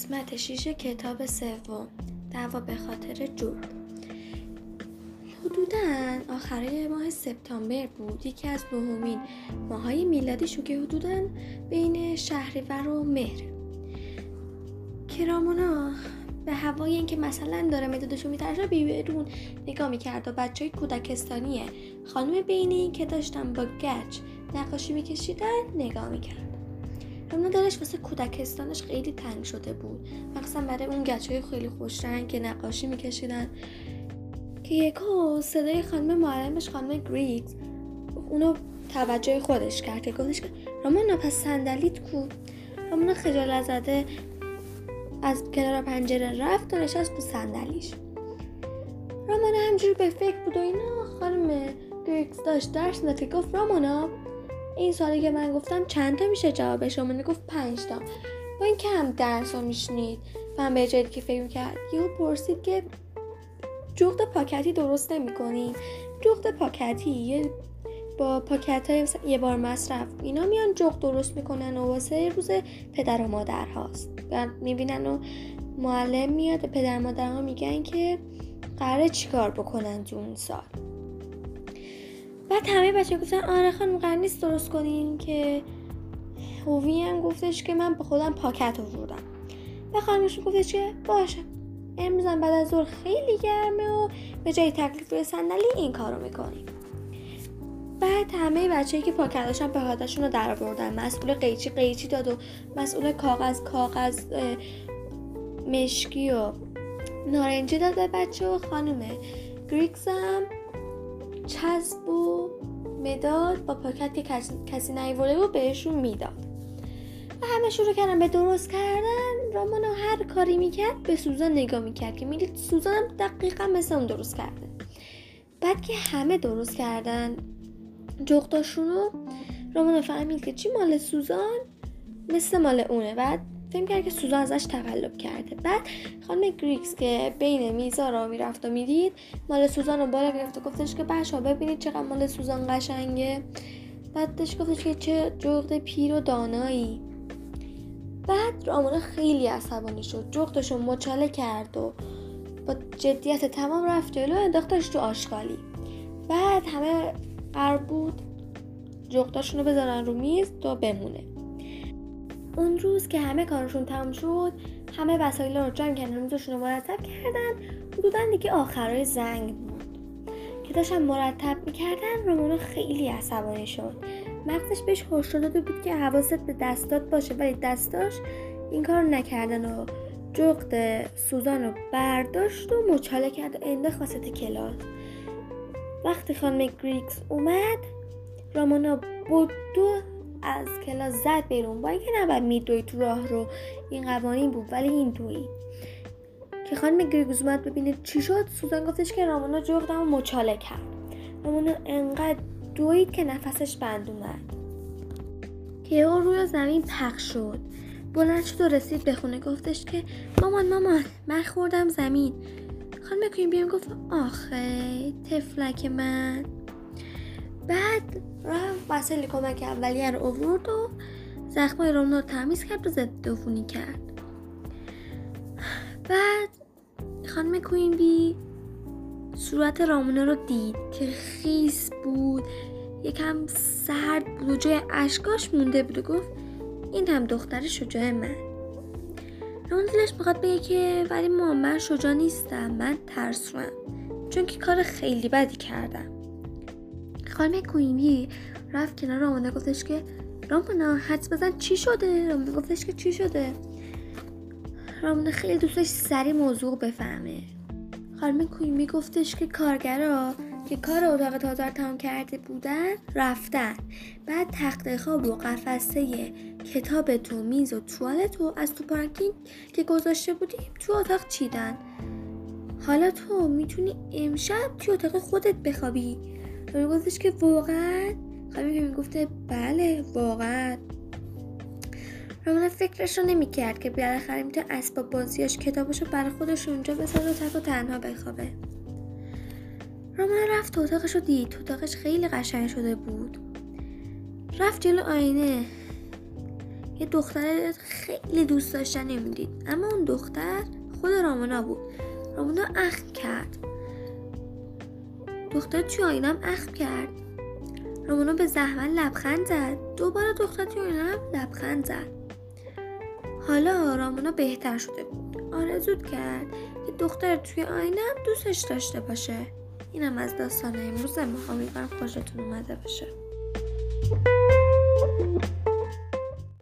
قسمت شیش کتاب سوم. دعوا به خاطر جود حدودا آخره ماه سپتامبر بود. یکی از نهمین ماهای میلادی شو که حدودا بین شهریور و مهر. کرامونا به هوای اینکه مثلا داره مدادشو میترشه بیرون نگاه می‌کرد و بچه های کودکستانی خانم بینی که داشتن با گچ نقاشی میکشیدن نگاه می‌کرد. رونا دلش واسه کودکستانش خیلی تنگ شده بود. مخصوصا برای اون گچه خیلی خوش رنگ که نقاشی میکشیدن. که یکو صدای خانم معلمش خانم گریگز اونو توجه خودش کرد که گفتش که رامانا پس صندلیت کو؟ رامانا خجالت زده از کنار پنجره رفت و نشست تو صندلیش. رامانا همجوری به فکر بود و اینا خانم گریگز داشت درس که گفت این سالی که من گفتم چند تا میشه جواب شما گفت پنج تا با این هم درس رو میشنید. و هم به جایی که فکر کرد یهو پرسید که جغد پاکتی درست نمی کنیم جغد پاکتی؟ یه با پاکت های یه بار مصرف. اینا میان جغد درست می‌کنن و واسه روز پدر و مادر هاست. و می‌بینن و معلم میاد پدر مادر ها میگن که قراره چیکار بکنن تو اون سال. بعد همه بچه گفتن آره خانم قرار نیست درست کنین که هوی هم گفتش که من به خودم پاکت آوردم. و خانمش گفتش که باشه. امروزم بعد از ظهر خیلی گرمه و به جای تکلیف روی صندلی این کارو می‌کنیم. بعد همه بچه که پاکت داشتن پاکتشون رو در آوردن. مسئول قیچی قیچی داد و مسئول کاغذ کاغذ مشکی و نارنجی داد به بچه و خانم گریکسم چسب و مداد با پاکت که کسی, کسی نیورده و بهشون می‌داد. و همه شروع کردن به درست کردن. رامانا هر کاری می‌کرد به سوزان نگاه می‌کرد که می‌دید سوزان هم دقیقا مثل اون درست کرده. بعد که همه درست کردن جغداشون رو رامانا فهمید که چی مال سوزان؟ مثل مال اونه. بعد فکر کرد که سوزان ازش تقلب کرده. بعد خانم گریکس که بین میزا را می‌رفت و می‌دید مال سوزان رو بالا گرفت و گفتش که بچه ببینید چقدر مال سوزان قشنگه. بعدش گفتش که چه جغد پیر و دانایی. بعد رامونا خیلی عصبانی شد. جغدش رو مچاله کرد و با جدیت تمام رفت جلو انداختش تو آشغالی. بعد همه قرار بود. جغداشون رو بذارن رو میز تا بمونه. اون روز که همه کارشون تموم شد همه وسایل رو جمع کردن میزشون رو مرتب کردن حدودا دیگه آخرای زنگ بود. که داشتن مرتب می‌کردن رومانو خیلی عصبانی شد. مغزش بهش هشدار داده بود که حواست به دستات باشه ولی دستاش این کار نکردن و جغد سوزان رو برداشت و مچاله کرد و انداخت وسط کلاس وقتی خانم گریکس اومد رامانا بود دو از کلاس زد بیرون. با اینکه نباید میدوی تو راه رو این قوانین بود ولی این دوی که خانم گریگوز اومد ببینه چی شد. سوزان گفتش که رامانا جغدم مچاله کرد. رامانا انقدر دوید که نفسش بند اومد. که او روی زمین پخ شد. بلند شد و رسید به خونه. گفتش که مامان مامان من خوردم زمین. خانم کوین گفت آخه تفلک من. بعد رفت وسیله کمک اولیه رو آورد و زخمای رومنا رو تمیز کرد و ضد عفونی کرد. بعد خانم کوین بی صورت رامونا رو دید که خیس بود. یکم سرد بود و جای اشکاش مونده بود و گفت این هم دختر شجاع من. رامونا دلش می‌خواد بگه که ولی ما من شجاع نیستم من ترسوم. چون که کار خیلی بدی کردم. خانم کوینی رفت کنار رامانا گفتش که رامانا حدس بزن چی شده؟ رامانا گفتش که چی شده؟ رامانا خیلی دوستش سری موضوع بفهمه. خانم کوینی گفتش که کارگرا که کار اتاق تازه رو تمام کرده بودن رفتن. بعد تخت خواب و قفسه کتاب تو میز و توالت تو از تو پارکینگ که گذاشته بودیم تو اتاق چیدن. حالا تو می‌تونی امشب توی اتاق خودت بخوابی. و گفتش که واقعا خانمی که می‌گفته بله واقعا. رامانا فکرش رو نمی‌کرد که بالاخره می‌تونه اسباب بازیاش کتابش رو برای خودش اونجا بذاره و تک و تنها بخوابه. رامانا رفت تو اتاقش رو دید. اتاقش خیلی قشنگ شده بود. رفت جلو آینه. یه دختر خیلی دوست داشتن نمی‌دید اما اون دختر خود رامونا بود. رامونا اخم کرد. دختر توی آینم اخم کرد. رامونا به زحمت لبخند زد. دوباره دختر توی آینم لبخند زد. حالا رامونا بهتر شده بود. آرزود کرد که دختر توی آینم دوستش داشته باشه. اینم از داستان امروز. ما امیدوارم خوشتون اومده باشه.